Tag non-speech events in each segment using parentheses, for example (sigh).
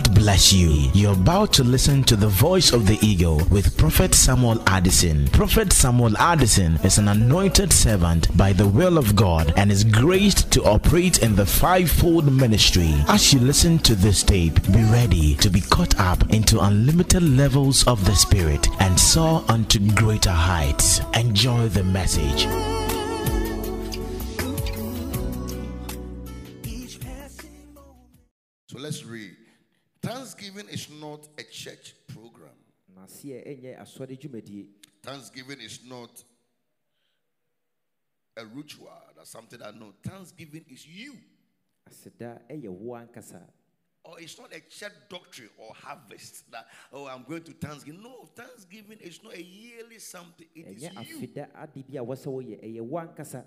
God bless you. You're about to listen to the voice of the eagle with Prophet Samuel Addison. Prophet Samuel Addison is an anointed servant by the will of God and is graced to operate in the fivefold ministry. As you listen to this tape, be ready to be caught up into unlimited levels of the Spirit and soar unto greater heights. Enjoy the message. Thanksgiving is not a church program. n'aseɛ ɛnyɛ asɔre dwumadie Thanksgiving is not a ritual. That's something I know. Thanksgiving is you. aseda ɛyɛ wo ankasa Or it's not a church doctrine or harvest that, oh, I'm going to Thanksgiving. No, Thanksgiving is not a yearly something. It is you. afeda ade bi a wɔsɛ woyɛ ɛyɛ wo ankasa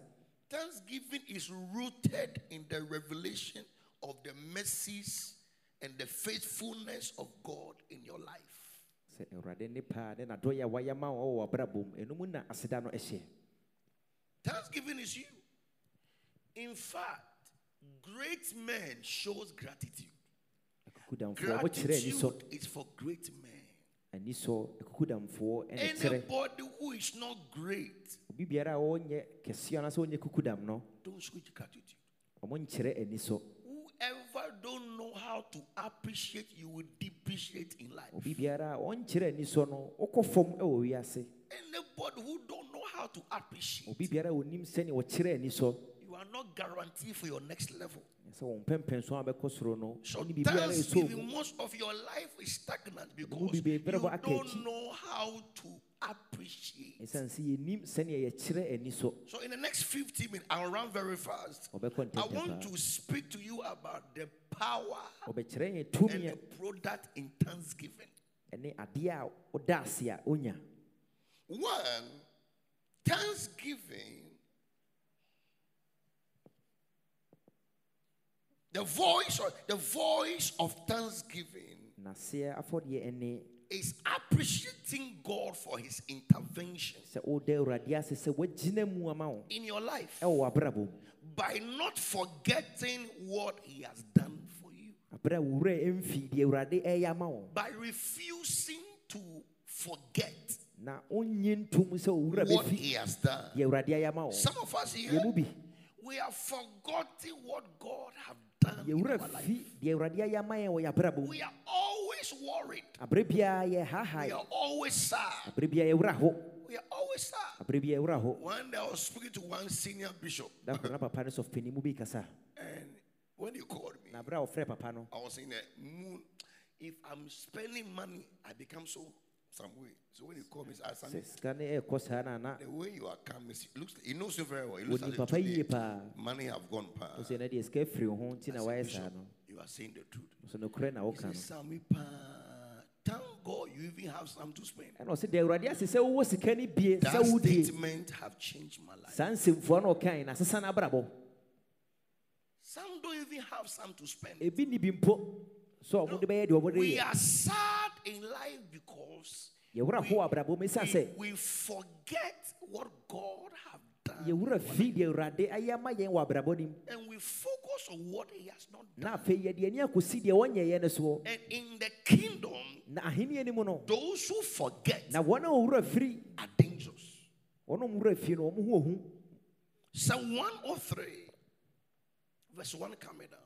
Thanksgiving is rooted in the revelation of the mercies and the faithfulness of God in your life. sɛ awurade ne paa ne nadɔyɛ a wayɛ ma wɔ wɔ abrabɔ mu ɛno mu na aseda no ɛhyɛ Thanksgiving is you. In fact, great men shows gratitude. Gratitude is for great men. anisɔ akukudamfoɔ ɛne kyerɛ Anybody who is not great, obi biara a wɔnyɛ kɛseɛ anaasɛ wɔnyɛ kukudam no don't show gratitude. ɔmo nkyerɛ anisɔ Whoever don't know how to appreciate, you will depreciate in life. obi biara a ɔnkyerɛ anisɔ no wokɔ fam ɛwɔ wiase. Anybody who don't know how to appreciate, obi biara a onim sɛnea wɔkyerɛ anisɔ you are not guaranteed for your next level. sɛ wɔn mpɛmpɛnso a bɛkɔ soro no. So ɔne biribiara ɛsɔ Thanksgiving, mu most of your life is stagnant because you bebree bɔ aka don't know how to appreciate. ɛsiane sɛ yɛnim sɛnea yɛkyerɛ anisɔ So in the next 15 minutes, I'll run very fast. I want to speak to you about the power and the product in thanksgiving. ɛne adeɛ a ɔda ase One, thanksgiving. The voice of the voice of thanksgiving naseɛ afɔdeɛ ɛne is appreciating God for his intervention sɛ woda awurade ase sɛ woagyina mu ama wo in your life. ɛwɔ w'abrabɔ mu. By not forgetting what he has done for you, aberɛ a wo werɛ ɛmfi deɛ awurade ɛyɛ ama wo. By refusing to forget na wonnye ntom sɛ wo werɛ what he has done. deɛ awurade ayɛ ama wo. Some of us here, we have forgotten what God have done yɛ in werɛ our life. fi deɛ awurade ayɛ ama yɛn wɔ yɛabrabɔ mu We are always worried. aberɛ biara yɛ We are always sad. aberɛ biara yɛwerɛ ho We are always sad. aberɛ biara yɛwerɛ ho One day I was speaking to one senior bishop, da koro na papa no sɔfpani mu bi kasa and when he called me, na aberɛ a wɔfrɛ I was saying that moon. If I'm spending money, I become so some way. So when he called me, he said, sɛ "Asante, sika no ɛɛkɔ saa the way you are coming, it looks. He knows you very well. He looks wɔnim like papa yie today, paa money have gone past. sɛ na deɛ sika afiri wo ho nti na woayɛ saa Bishop, you are saying the truth. He no pa, thank God you even have some to spend. ɛna ɔsɛ deɛ awurade ase sɛ wowɔ sika no bie sɛ That statement have changed my life. saa nsɛmfua no ɔkae na asesa no abrabɔ Some don't even have some to spend. Ebi ni bi mpo so ɔmo de bɛyɛ deɛ ɔmo de We are sad in life because yɛwerɛ ho wɔ abrabɔ mu ɛsiane we, we forget what God have done. yɛwerɛ fi deɛ awurade ayɛ ama yɛn wɔ abrabɔ no mu And we focus on what he has not done. na afei yɛde ani akɔsi deɛ wɔnyɛeɛ no soɔ And in the kingdom, na ahenni no mu no those who forget na wɔn a wɔwerɛ firi are dangerous. wɔn a wɔwerɛ fi no wɔn ho ohu Psalm 103, verse 1 coming down.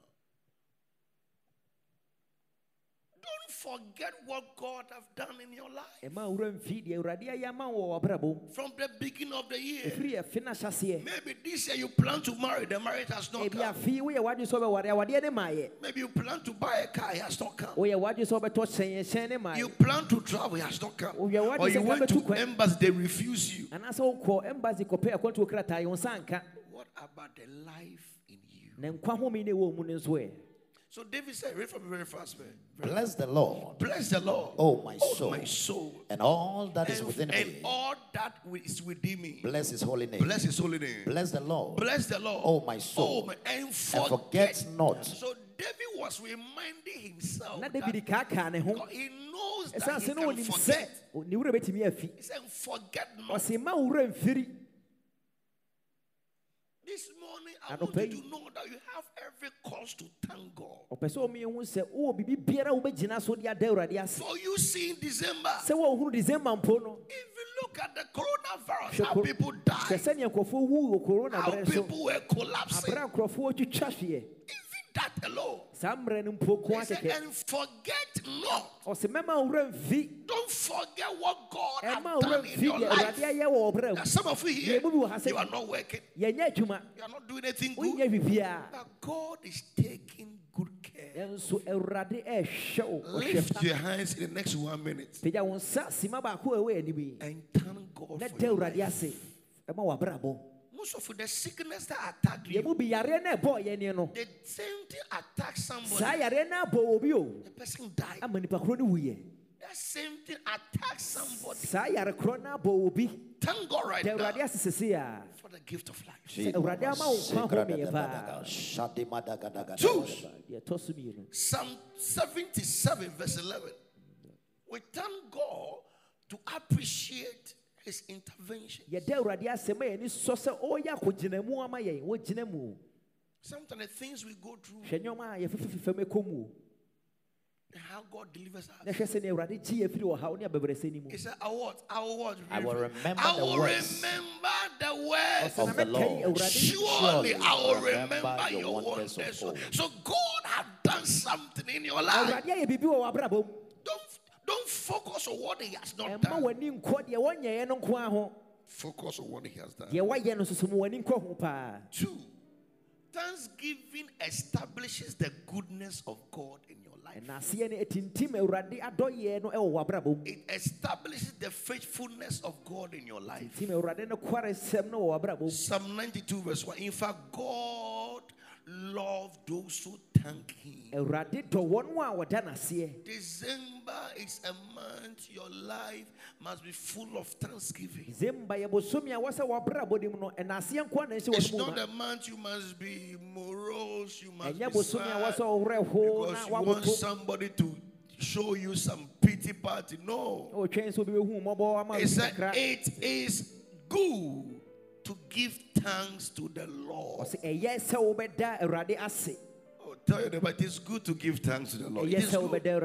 Don't forget what God have done in your life. ɛma wɔwerɛ mfi deɛ awurade ayɛ ama wɔ abrabɔ mu From the beginning of the year, ɛfiri ɛfe no ahyɛseɛ maybe this year you plan to marry, the marriage has not come. afei woyɛ w'adwe sɛ ɔbɛware awadeɛ ne maayɛ Maybe you plan to buy a car, it has not come. woyɛ w'adwe sɛ ɔbɛtɔ hyɛn hyɛn ne You plan to travel, it has not come. Or you went to embassy, they refuse you. anaasɛ wokɔ embassy kɔpɛ akwantuo krataa yɛ wo nsa nka What about the life in you? So David said, read from me very fast, man. Bless the Lord, Bless the Lord. oh my Oh, soul, my soul. and all that is And, within and me. And all that is within me. Bless his holy name. Bless his holy name. Bless the Lord, Bless the Lord. oh my soul, Oh, my, and and forget. forget not. So David was reminding himself na that david kaakaa ne ho God- he knows ɛsiane that he sɛ na can ɔnim sɛ forget. ne werɛ bɛtumi afi He said, forget not. ɔse ma wo werɛ mfiri This morning, I want you to know that you have every cause to thank God. ɔpɛ sɛ ɔmeɛhu sɛ wowɔ biribi biara a wobɛgyina so de ada awurade For you see in December, sɛ woahunu december mpo no if you look at the coronavirus, how people died, sɛnea nkurɔfoɔ wu wɔ korona how people were collapsing, aberɛ a nkurɔfoɔ twitwa hweɛ even that alone. Saa mmerɛ no mpo ko said, akɛkɛ and forget not. Oh, ɔsɛ mɛma wura mfi Don't forget what God has ɛma done in mfi your deɛ life. awurade ayɛ wɔ ɔberɛ There mu are some of you here, Yɛmu bi wɔ ha sɛ- you are not working, yɛnyɛ adwuma you are not doing anything wonyɛ good. But God is taking good care. ɛnso awurade ɛhwɛ wo ɔhwɛ Lift your hands in the next one minute. Pagya wo nsa sima baako a ɛwɔ anim yi and thank God na for da your awurade life. ase. Ɛma Most of the sickness that attacked you, yɛmu bi yareɛ no ɛbɔɔ yɛne no the same thing attacked somebody. yareɛ no abɔ obi o The person died. ama nipa korɔ no wuyɛ That same thing attacked somebody. saa yare korɔ no abɔ obi Thank God right now ase sese a for the gift of life. sɛ awurade ama wo nkwa homeɛ paa Two. deɛ ɛtɔ so mmienu Psalm 77, verse 11. We thank God to appreciate his intervention. yɛda awurade ase ma yɛni sɔ sɛ ɔyɛ akɔgyinamu ama yɛn wɔgyina mu Sometimes the things we go through hwɛ nnwoma a yɛfefifi fam ɛkɔ mu o. and how God delivers us. hwɛ sɛ ne awurade gye yɛ firi ɔhaw ne abɛbrɛsɛ ni mu He said, I what? I will? I will remember I the will words remember the words. of the Lord. awurade Surely I will remember remember your your wonders wonders. So God has done something in your life. Focus on what he has not done. w'ani nkɔ deɛ wɔnyɛeɛ no nko a ho Focus on what he has done. deɛ wayɛ no nso so mu w'ani nkɔ ho paa Two, thanksgiving establishes the goodness of God in your life. ɛna aseɛ no ɛtintim awurade adɔyɛ no ɛwɔ w'abrabɔ mu It establishes the faithfulness of God in your life. tim awurade no kwaresɛm no wɔ w'abrabɔ mu Psalm 92, verse 1. In fact, God loves those who thank Him. awurade dɔ wɔn a wɔda n'aseɛ December is a month your life must be full of thanksgiving. zemba yɛ bosomi a wɔsɛ w'abrabɔ no mu no ɛna aseɛ nko a na ɛhyɛ It's not a month you must be morose, you must be sad wɔsɛ ɔwerɛ ho na because you want somebody to show you some pity party. No. ɔtwɛn sɛ obi bɛhu mmɔbɔ ama It said it is good to give thanks to the Lord. Tell you but it's good to give thanks to the Lord. It ɛyɛ is sɛ good. wobɛda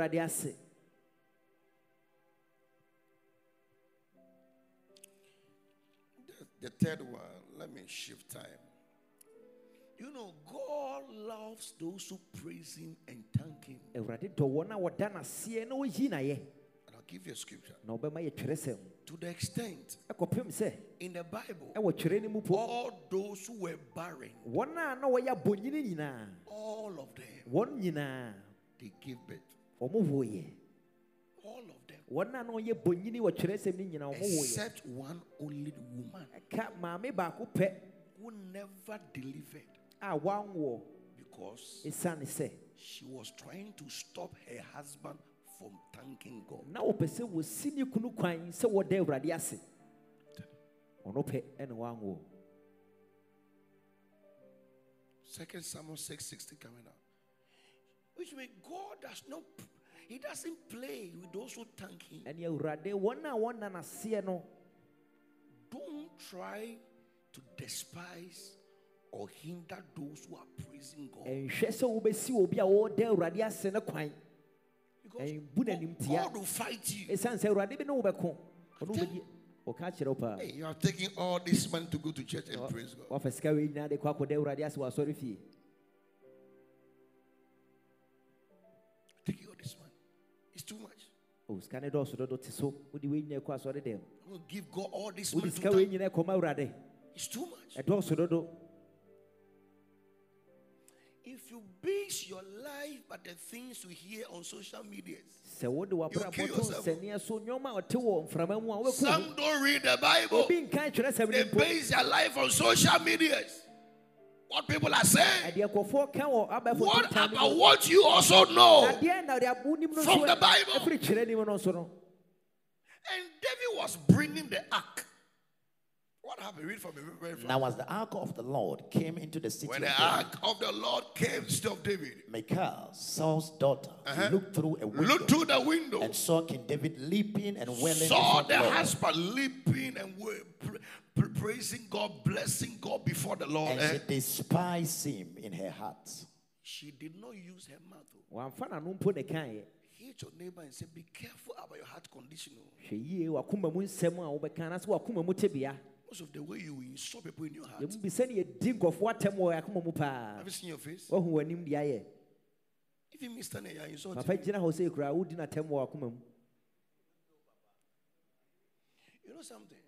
The third one, let me shift time. You know, God loves those who praise Him and thank Him. Give you a scripture. na ɔbɛma yɛ twerɛsɛm To the extent in the Bible, ɛwɔ twerɛ no mu po all those who were barren, wɔn a na wɔyɛ all of them, they gave birth. All of them. wɔn a na wɔyɛ bɔnyini wɔ twerɛsɛm no nyinaa ɔmo woeɛ Except one only woman ɛka maame baako pɛ who never delivered. Because she was trying to stop her husband from thanking God. na wɔpɛ sɛ wɔsi ne kunu kwan sɛ wɔda awurade ase ɔno pɛ ɛne wanwɔ Second Samuel 6 60 coming out. Which means God does not, He doesn't play with those who thank Him. ɛne awurade wɔn a wɔna n'aseɛ no Don't try to despise or hinder those who are praising God. ɛnhwɛ sɛ wobɛsi obi a wɔda awurade ase no kwan Eh, bu n'animtia. God will fight you. Eh, ɛsiane sɛ awurade bi ne wobɛko ɔno wobɛdi ɔka kyerɛ wo paa Hey, you are taking all this money to go to church and oh, praise God. wafa sika wei nyinaa de kɔ akɔda awurade ase wɔ asɔre fie Taking all this money. It's too much. Oh, o sika ne dɔɔso dodo te so wode wei nyinaa kɔ asɔre dɛm I'm going to give God all this money wode to sika wei thank. nyinaa kɔma awurade It's too much. Eh, ɛdɔɔso dodo If you base your life by the things you hear on social media, sɛ kill yourself. nsɛneɛ so nnwoma a ɔte wɔ mframa mu a wobɛkɔ some don't read the Bible. obi nka twerɛ sɛm They base their life on social media. What people are saying. adeɛ kɔfoɔ ka wɔ abɛfo What about what you also know? adeɛ na ɔde abonim no From the Bible. ɛfiri twerɛ nim no nso no And David was bringing the ark. What happened? Read for me. Read for me. Now, as the ark of the Lord came into the city When of the David, ark of the Lord came, stop David. Michal, Saul's daughter, looked through a window Uh-huh. Through the window. and saw King David leaping and wailing Saw before the Lord. husband leaping and wa- pra- pra- praising God, blessing God before the Lord. and eh? she despised him in her heart. She did not use her mouth. oh. wamfa n'ano mpo ne kaeɛ Hit your neighbor and say, Be careful about your heart condition. Hwɛ yie wakoma mu nsɛm a wobɛka anaasɛ wakoma mu tebea Most of the way you insult people in your heart. yɛmu bi sɛne yɛdi nkɔfoɔ atɛm wɔ akoma mu paa Have you seen your face? wahu w'anim deɛ ayɛ Even me standing here, insulting. papa gyina hɔ sɛ kura wodi n'atɛm wɔ akoma mu You know something?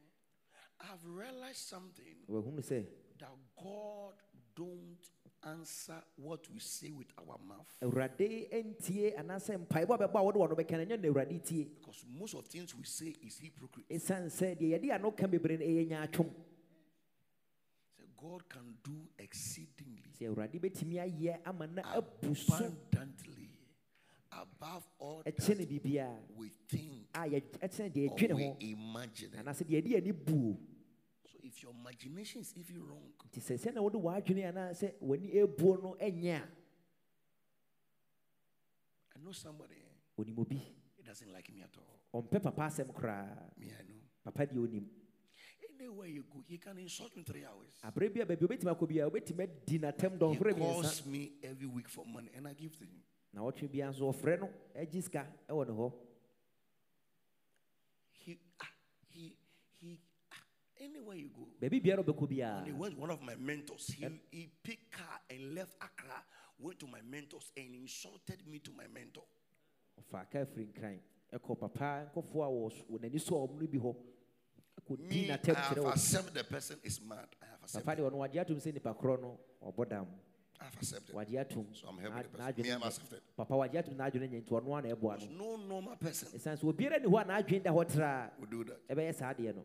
I've realized something wahunu sɛ that God don't answer what we say with our mouth. awurade ntie anaasɛ mpaebɔ a bɛbɔ a wode wɔ no bɛka no ɛnyɛ na awurade tie Because most of things we say is hypocrite. ɛsiane sɛ deɛ yɛde ano ka bebree no ɛyɛ nyaatwom So God can do exceedingly sɛ awurade bɛtumi ayɛ ama na abu so abundantly above all that we think a yɛ- ɛkyɛne deɛ or we imagine deɛ yɛde ani buo So if your imagination is even wrong, nti sɛ sɛ na wode w'adwene anaasɛ w'ani ebuo no ɛnyɛ a I know somebody, onim obi he doesn't like me at all. ɔmpɛ papa asɛm koraa Me, I know. papa deɛ onim Anywhere you go, he can insult me three hours. aberɛ bi a baabi obɛtumi akɔ bia wobɛtumi adi n'atɛm He dɔnhwerɛ calls miɛnsa me every week for money and I give to him. na wɔtwe bia nso ɔfrɛ no agye sika ɛwɔ ne hɔ He, ah, he, he, ah, anywhere you go. baabi biara he went one of my mentors. He, he picked car and left Accra, went to my mentors and insulted me to my mentor. ɔfa ka afiri nkran ɛkɔ papa nkɔfoɔ a wɔ n'ani so a ɔmo bi hɔ ɛkɔdi Me, I n'atɛm have kyerɛ wɔ accepted the person is mad. I have papa accepted. deɛ ɔno wagye atom sɛ nipa korɔ no ɔbɔ I have accepted. atom So I'm helping the person. Me, I'm accepted. papa wagye atom n'adwene nyɛ nti ɔno na ɛboa no No normal person ɛsiane sɛ obiara ni hɔ a n'adwene da hɔ traa would do that. ɛbɛyɛ saa deɛ no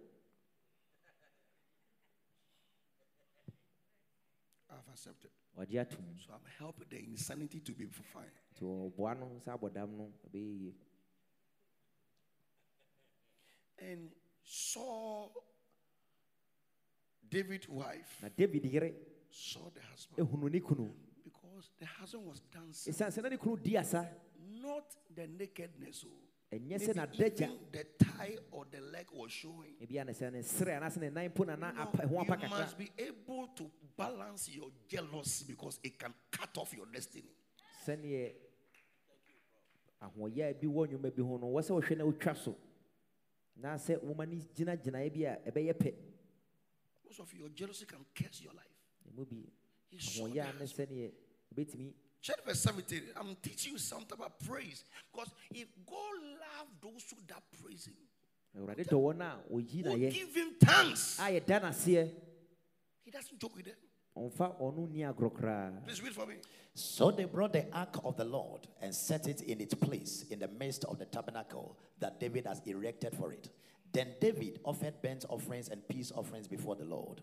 I have accepted. So I'm helping the insanity to be fine. nti ɔboa no sɛ abɔ dam no ɛbɛyɛ yie And saw David's wife, na david saw the husband ehunu ne kunu because the husband was dancing. ɛsiane sɛ na ne kunu di asa Not the nakedness. Oh. Sɛ even the thigh or the leg was showing. ebi a ne sɛ ne sere anaasɛ ne nan po na na No, apa ho apa you must be able to balance your jealousy because it can cut off your destiny. ahoɔyɛ bi wɔ nnwuma bi ho no wɔ sɛ wohwɛ na wotwa so na sɛ woma no gyinagyinaeɛ bi a ɛbɛyɛ pɛ Most of your jealousy can curse your life. ɛmu bi He saw the ahoɔyɛ a ne sɛneɛ wobɛtumi Check verse 17. I'm teaching you something about praise. Because if God loves those who that praise Him, awurade dɔ wɔn a ɔyi who nayɛ give Him thanks, a yɛda naseɛ He doesn't joke with them. ɔmfa ɔno nni agorɔ koraa Please read for me. So they brought the ark of the Lord and set it in its place in the midst of the tabernacle that David has erected for it. Then David offered burnt offerings and peace offerings before the Lord.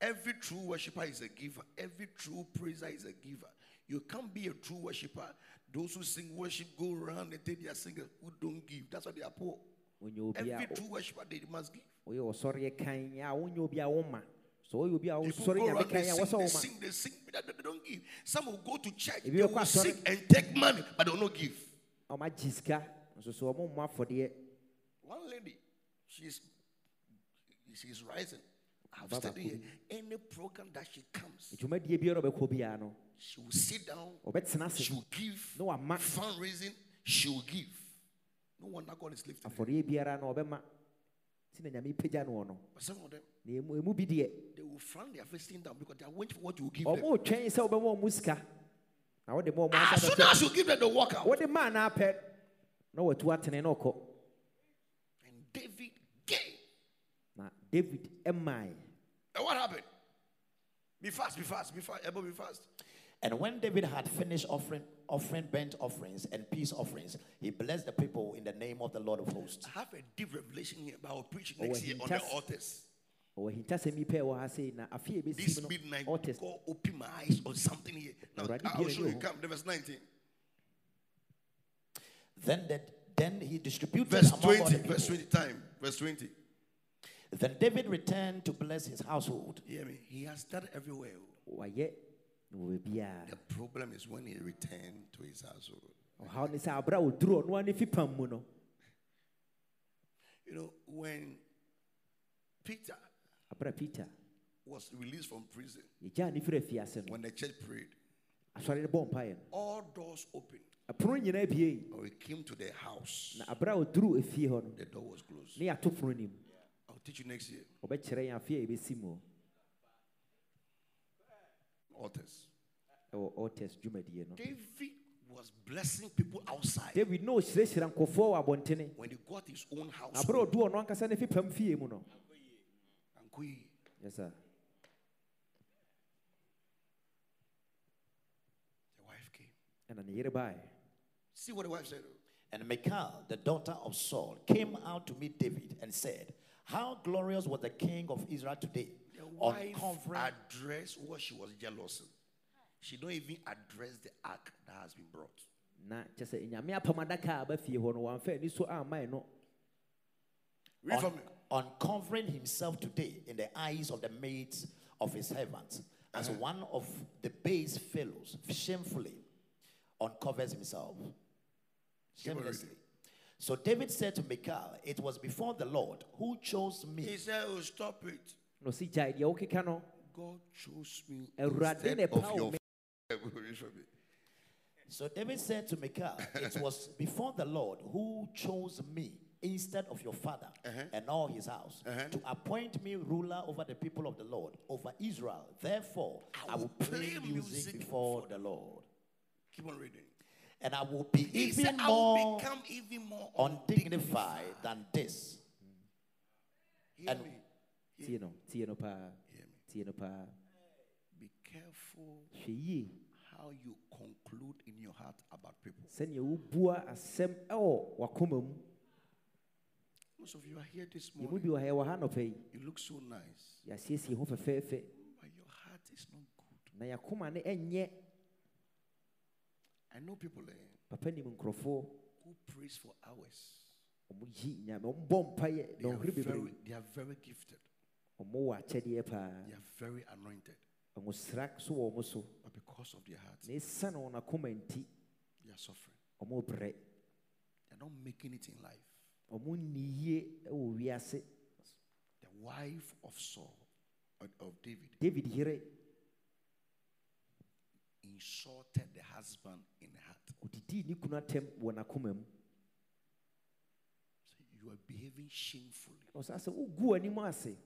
Every true worshiper is a giver. Every true praiser is a giver. You can't be a true worshiper. Those who sing worship go around and take their singers who don't give. That's why they are poor. wonyɛ obi a Every true worshiper they must give. woyɛ ɔsɔreɛ kan a wonyɛ obi a woma so woyɛ obi a People wosɔre go nyame around, they sing, they sing, they sing, but they don't give. Some will go to church, they you will sing and take money, but they will not give. ɔmagye sika nso so ɔmo mmɔ afɔdeɛ One lady, she's she's rising. I've studied here. Any program that she comes, dwumadie biara a ɔbɛkɔ biara no she will sit down, she will give. wama Fundraising, she will give. No wonder God is lifting her. afɔdeɛ biara na ɔbɛma nti na nyame pagya no wɔ no But some of them, na emu emu bi deɛ they will frown their face down because they are waiting for what you will give them. ɔmo twɛn sɛ wobɛma ɔmo sika na wode ma ɔmo As soon as you give them the walk out, wode maa na apɛ na watu atene na ɔkɔ and David gave. na david ɛmae And what happened? Be fast, be fast, be fast, Ebo, be fast. And when David had finished offering, offering burnt offerings and peace offerings, he blessed the people in the name of the Lord of hosts. I have a deep revelation here about preaching Oh, next he year on the altars. ɔwɔ ahintasɛm yi pɛ ɛwɔ ha sei na afei a This midnight, God open my eyes on something here. Now, I'll show you. Come, verse 19. Then that then he distributed Verse among all 20, the verse 20 time. Verse 20. Then David returned to bless his household. Hear me? He has done everywhere. Wayɛ na wɔ baabiara The problem is when he returned to his household. Oh, ɔhaw ne sɛ aberɛ a ɔduru ɔno a ne fi pam mu no You know, when Peter peter. was released from prison, yɛgyaa ne firi afiase no. when the church prayed, asɔre no bɔ mpaeɛ no. all doors opened. ɛpono nyinaa bie. Or he came to the house, na aberɛ a ɔduru efie hɔ the door was closed. ne yɛato pono nim I'll teach you next year. Ɔbɛkyerɛ yɛn afe a yɛbɛsi mu Altars. dwumadie no David was blessing people outside. david na ɔhyirɛhyira nkɔfoɔ wɔ abɔntene When he got his own house, aberɛ a ɔdu ɔno ankasa ne fi pam fie mu no the yes sir wife came. ɛna ne yere baeɛ See what the wife said. And Michal, the daughter of Saul, came out to meet David and said, How glorious was the king of Israel today! The wife Uncovering addressed what she was jealous of. She don't even address the ark that has been brought. na kyɛ sɛ nyame apam adaka a aba fie hɔ no wamfa ani so ammae no Read for un- me. uncovering himself today in the eyes of the maids of his servants, as uh-huh. one of the base fellows shamefully uncovers himself. on reading. Shamelessly. So David said to Michal, It was before the Lord who chose me He said, Oh, stop it. Na ɔsi gyae deɛ wokeka no God chose me instead of your me. Read for (laughs) me. So David said to Michal, It was (laughs) before the Lord who chose me instead of your father uh-huh. and all his house uh-huh. to appoint me ruler over the people of the Lord, over Israel. Therefore, I will play music before the Lord. Keep on reading. And I will be He even said, I will more become even more undignified than this. Hear and- me. Tie no tie no paa Hear me. tie no paa Be careful how you conclude in your heart about people. sɛnea wobua asɛm ɛwɔ wakoma mu Most of you are here this morning. wɔ ha yɛwɔ ha nɔpɛ yi You look so nice, yɛasiesie ho fɛfɛɛfɛ but your heart is not good. na yɛakoma ne ɛnyɛ I know people eh, papa nim nkurɔfoɔ who praise for hours. ɔmo yi nyame ɔmbɔ mpaeɛ They are, very, they are very gifted. They are very anointed. ɔmo sra so wɔ ɔmo so But because of their hearts, na ɛsiane wɔn akoma nti they are suffering. They're not making it in life. ɔmo nni yie ɛwɔ wiase The wife of Saul, of, David, david yere insulted the husband in the heart. ɔdidii ne kunu atɛm wɔ n'akoma mu So you are behaving shamefully. ɔsa sɛ wogu anim ase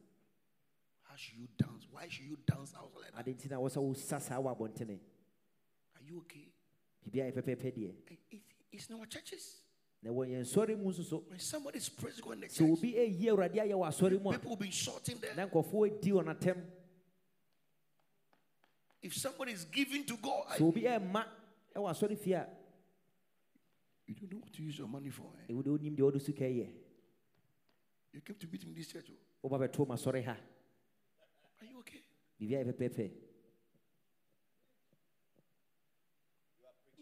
How should you dance? Why should you dance out like that? ade nti na wɔ sɛ wosa saa wɔ abɔntene Are you okay? biribiaa yɛ pɛpɛɛpɛ deɛ Eh, It, it's in our churches. na wɔ yɛn sɔre mu nso so When somebody is praising God in the sɛ church, obi eh, ɛyi awurade ayɛ wɔ asɔre mu a people will be insulting them. Eh, na nkɔfoɔ adi wɔn atɛm If somebody is giving to God, sɛ obi eh, ɛmma ɛwɔ asɔre fie a you don't know what to use your money for. eh? ɛwode wonim deɛ wode sika yɛ You came to meet me in this church. oh. woba bɛto ma asɔre ha Are you yɛ pɛpɛɛpɛ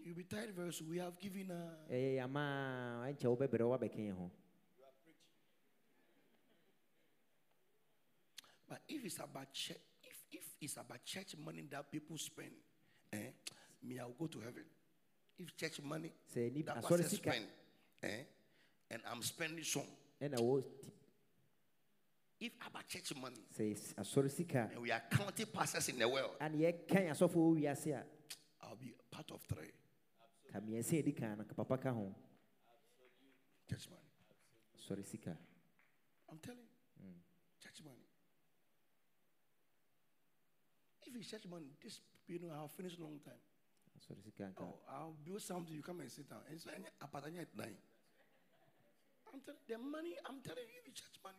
You'll be tired very soon. We have given uh, ɛyɛ yamaa ɛnkyɛ wobɛbrɛ woabɛka yɛn ho But if it's about church, if, if it's about church money that people spend, eh, me, I'll go to heaven. If church money ni- that pastor sika- eh, and I'm spending some. ɛna wo If about church money sɛ s- asɔre sika and we are counting pastors in the world, ane yɛkan asɔfoɔ wɔ wiase i'll be part of three ka mmiɛnsa ɛdi kan no ka papa ka ho church money. asɔre I'm telling you, mm. church money. If it's church money, this you know I'll finish long time. asɔre sika Oh, I'll build something. You come and sit down. And so, any- apatanya at nine. I'm telling the money. I'm telling you, the church money.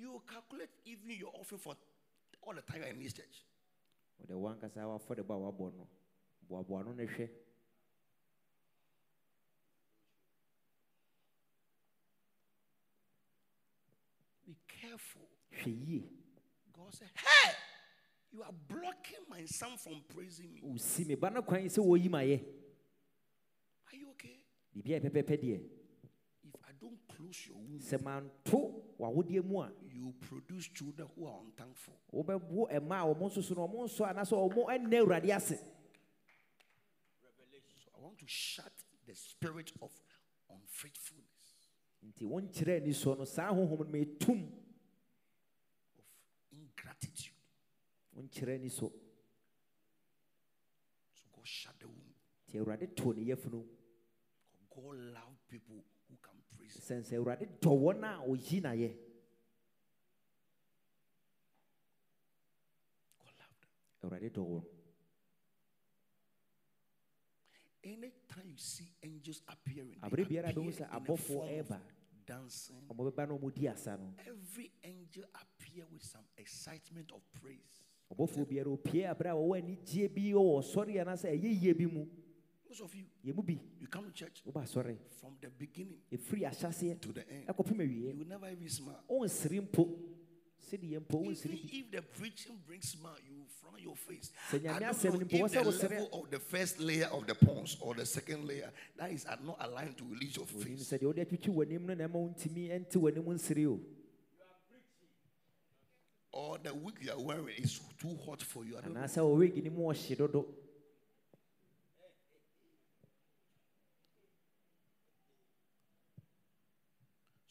You will calculate even your offering for all the time in this church. wɔde wankasa wafɔde bɔ a wabɔ no boaboa no no hwɛ Be careful. hwɛ yie God said, "Hey, you are blocking my son from praising me. wosi me ba no kwan sɛ wɔyi ma yɛ Are you okay? biribiaa yɛ pɛpɛpɛ deɛ don't close your womb, sɛ manto w'awodeɛ mu a you produce children who are unthankful. wobɛwo ɛma a ɔmo nso so no ɔmo nso anaasɛ ɔmo ɛnna awurade ase So I want to shut the spirit of unfaithfulness, nti wɔnkyerɛ ani so no saa honhom no metum ingratitude. wɔnkyerɛ ani so So God shut the womb. nti awurade to ne yafunu God love people who can praise Him. awurade dɔ wɔn a oyi love them. awurade dɔ wɔn Anytime you see angels appearing, they appear in abɔfoɔ form of dancing. ɔmo bɛba na ɔmo di asa no Every angel appear with some excitement of praise. Ɔbɔfoɔ biara opie abere a wɔwɔ anigyeɛ bi wɔ sɔre anaasɛ ɛyɛ yie bi mu Most of you, yɛ mu bi you come to church asɔre from the beginning ahyɛseɛ to the end. You will never even smile. ɔnsiri mpo sɛdeɛ mpo Even if the preaching brings smile, you will frown your face. I don't know if the level of the first layer of the pons or the second layer that is not aligned to release your face. sɛdeɛ wode atwitwi w'anim no na ɛma wontumi ɛnte w'anim nsiri o Or the wig you are wearing is too hot for you. I don't know. anaasɛ ɔwegi no mu ɔhye dodo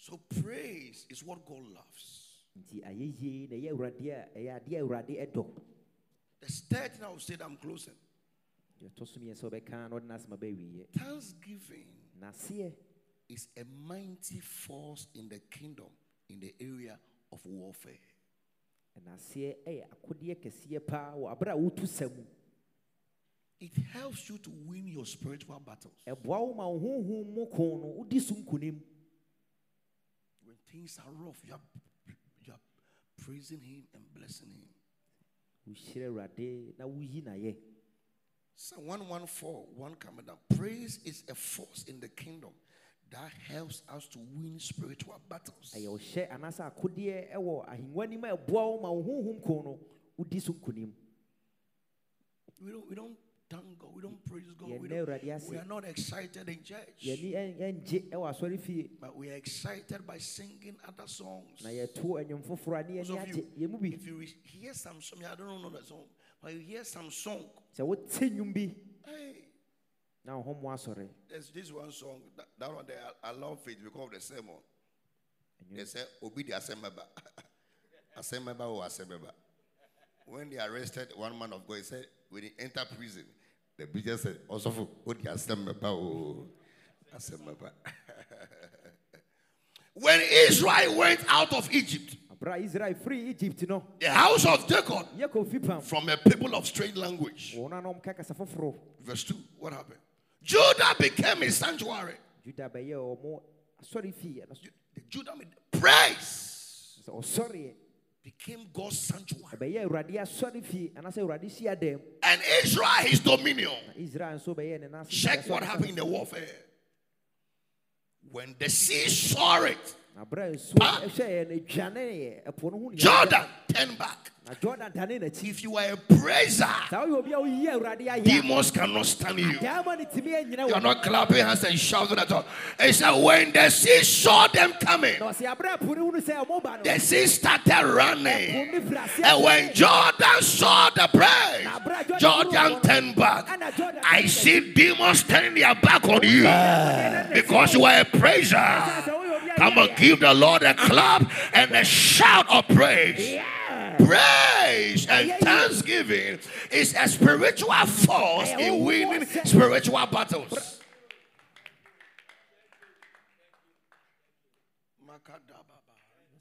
So praise is what God loves. nti ayɛ yie na ɛyɛ awurade a ɛyɛ adeɛ a awurade ɛdɔ The third thing I will say that I'm closing. deɛ so mmiɛnsa wobɛka na ɔde n'asɛm aba awieɛ Thanksgiving is a mighty force in the kingdom in the area of warfare. naseɛ ɛyɛ akodeɛ kɛseɛ paa wɔ aberɛ a wotu sa mu It helps you to win your spiritual battles. ɛboa wo ma wo honhom mu ko no wodi so nkonim When things are rough, you are, you are praising Him and blessing Him. wohyira awurade na woyi n'ayɛ Psalm 114, 1 coming down. Praise is a force in the kingdom that helps us to win spiritual battles. ɛyɛ ɔhyɛ anaasɛ akodeɛ ɛwɔ ahengua nim a ɛboa wo ma wo honhom ko no wodi so nkonim We don't, we don't thank God, we don't praise God. We, don't, we are not excited in church, yɛni ɛn- ɛngye ɛwɔ asɔre fie but we are excited by singing other songs. na yɛto anwom foforɔ a ne Most yɛni of you, yɛ mu bi if you hear some song, I don't know the song, but you hear some song, sɛ wote nnwom bi hey, na wo ho mo asɔre there's this one song, that, that one there, I, I love it because the sermon. They say, Obi the Asemeba. (laughs) Asemeba or Asemeba. When they arrested one man of God, he said, when he entered prison, the also for Odi Asemeba. Oh, oh. (laughs) when Israel went out of Egypt, israel firi egypt no the house of Jacob, yɛkɔ fi pam from a people of strange language. Oh, wɔn a na ɔmka kasa foforɔ Verse 2, what happened? Judah became a sanctuary. juda bɛyɛ ɔmo asɔre fie ɛno oh, so Ju- The Judah made praise ɔsɔreɛ became God's sanctuary. ɛbɛyɛ awurade asɔre fie anaasɛ awurade And Israel his dominion. israel nso bɛyɛ ne nase Check what happened in the warfare. When the sea saw it, Jordan turned back. If you are a praiser, demons cannot stand you. You are not clapping hands and shouting at all. It said, when the sea saw them coming, the sea started running. And when Jordan saw the praise, Jordan turned back. I see demons turning their back on you because you are a praiser. Sɛ woyɛ obi a Come on, give the Lord a clap and a shout of praise. Praise and thanksgiving is a spiritual force in oh, winning spiritual battles.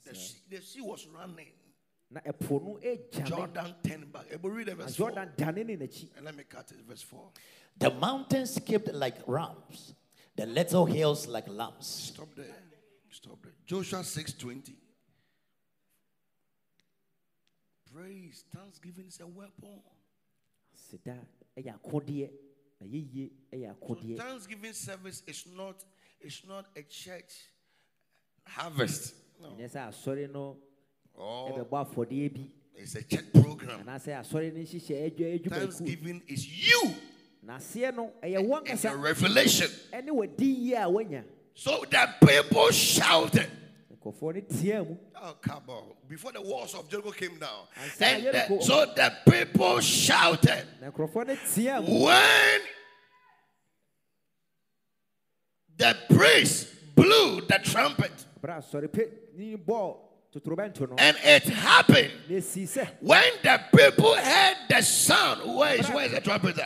The sea, the sea was running. na ɛpo no agyame Jordan turned back. Able read verse 4. jordan dane ne n'akyi And let me cut it, verse 4. The mountains skipped like rams, the little hills like lambs. Stop there. Stop there. Joshua 6:20. Praise, thanksgiving is a weapon. seda ɛyɛ akodeɛ na yɛyie ɛyɛ So Thanksgiving service is not it's not a church harvest. No. ɛnyɛ sɛ asɔre no Oh, ɛbɛbɔ afɔdeɛ bi it's a church program. anaasɛ asɔre no nhyehyɛ adwa adwumaku Thanksgiving is you It's a ɛyɛ wɔn and kasa your revelation. Ɛne wadi yie a woanya So the people shouted. nkurɔfoɔ no teɛ mu Oh, come on. Before the walls of Jericho came down. And the- so the people shouted. na nkurɔfoɔ no teɛ mu When the priest blew the trumpet, berɛ a sɔre pe ni bɔɔ totorobɛnto no and it happened na ɛsii sɛ when the people heard the sound. Where is, where is the trumpet?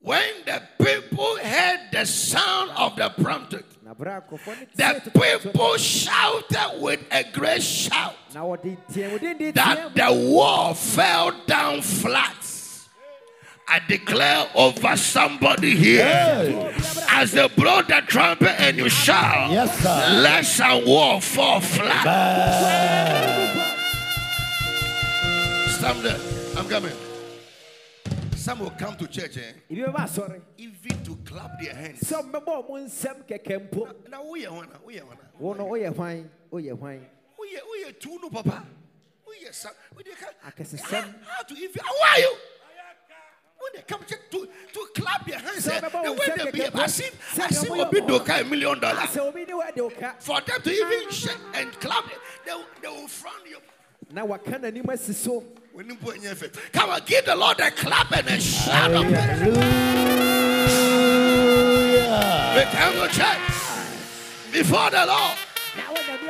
When the people heard the sound of the trumpet, na berɛ a nkurɔfoɔ no the teɛ totorobɛnto no people shouted with a great shout na wɔde teɛmudenden teɛ that the wall fell down flat. I declare over somebody here as they blow the trumpet and you shout, Yes, sir. let some wall fall flat. Some there, I'm coming. Some will come to church eh, ebi bɛba asɔre even to clap their hands. sɛ mbɛbɔ ɔmo nsɛm kɛkɛ mpo Now, who you wanna? Who you wanna? wo no woyɛ hwan woyɛ hwan Who you who you two no papa? Son? Who you can? Akɛsesɛm. How to if how are you? When they come to, to, to clap their hands, eh, the way they be kɛkɛ mpo, as if sɛ as if ɔmo yɛ- Obi Doka a million dollars. sɛ obi ne wɔde wo ka For them to even shake and clap, they, will- they will frown you. na waka n'anim asi so When you put in your face, come on, give the Lord a clap and a shout of praise. We come to church before the Lord.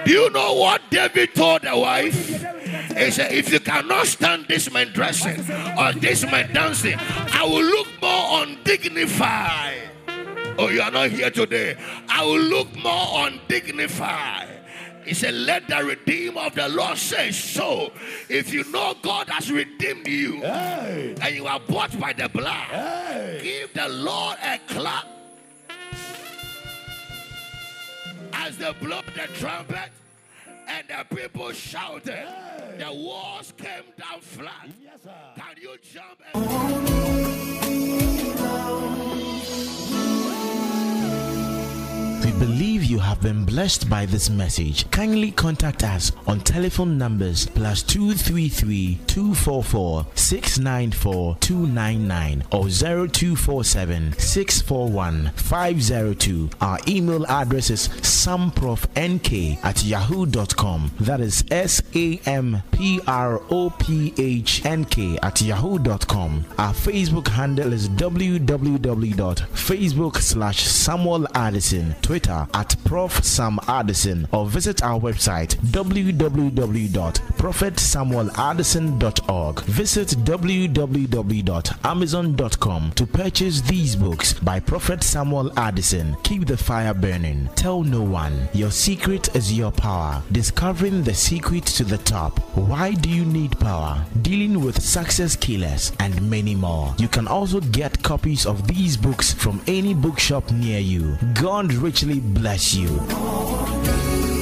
Do you know what David told the wife? He said, If you cannot stand this man dressing or this man dancing, I will look more undignified. Oh, you are not here today. I will look more undignified. He said, Let the redeemer of the Lord say so. If you know God has redeemed you Hey. and you are bought by the blood, Hey. give the Lord a clap. As they blow the trumpet and the people shouted, the walls came down flat. Yes, sir. Can you jump? And- We believe you have been blessed by this message. Kindly contact us on telephone numbers plus 233 244 694 299 or 0247 641 502. Our email address is samprophnk at yahoo.com. That is S A M P R O P H N K at yahoo.com. Our Facebook handle is www.facebook slash Samuel Addison, Twitter at Prof Sam Addison, or visit our website www.prophetsamueladdison.org. Visit www.amazon.com to purchase these books by Prophet Samuel Addison. Keep the fire burning. Tell no one. Your secret is your power. Discovering the secret to the top. Why do you need power? Dealing with success killers and many more. You can also get copies of these books from any bookshop near you. God richly bless you.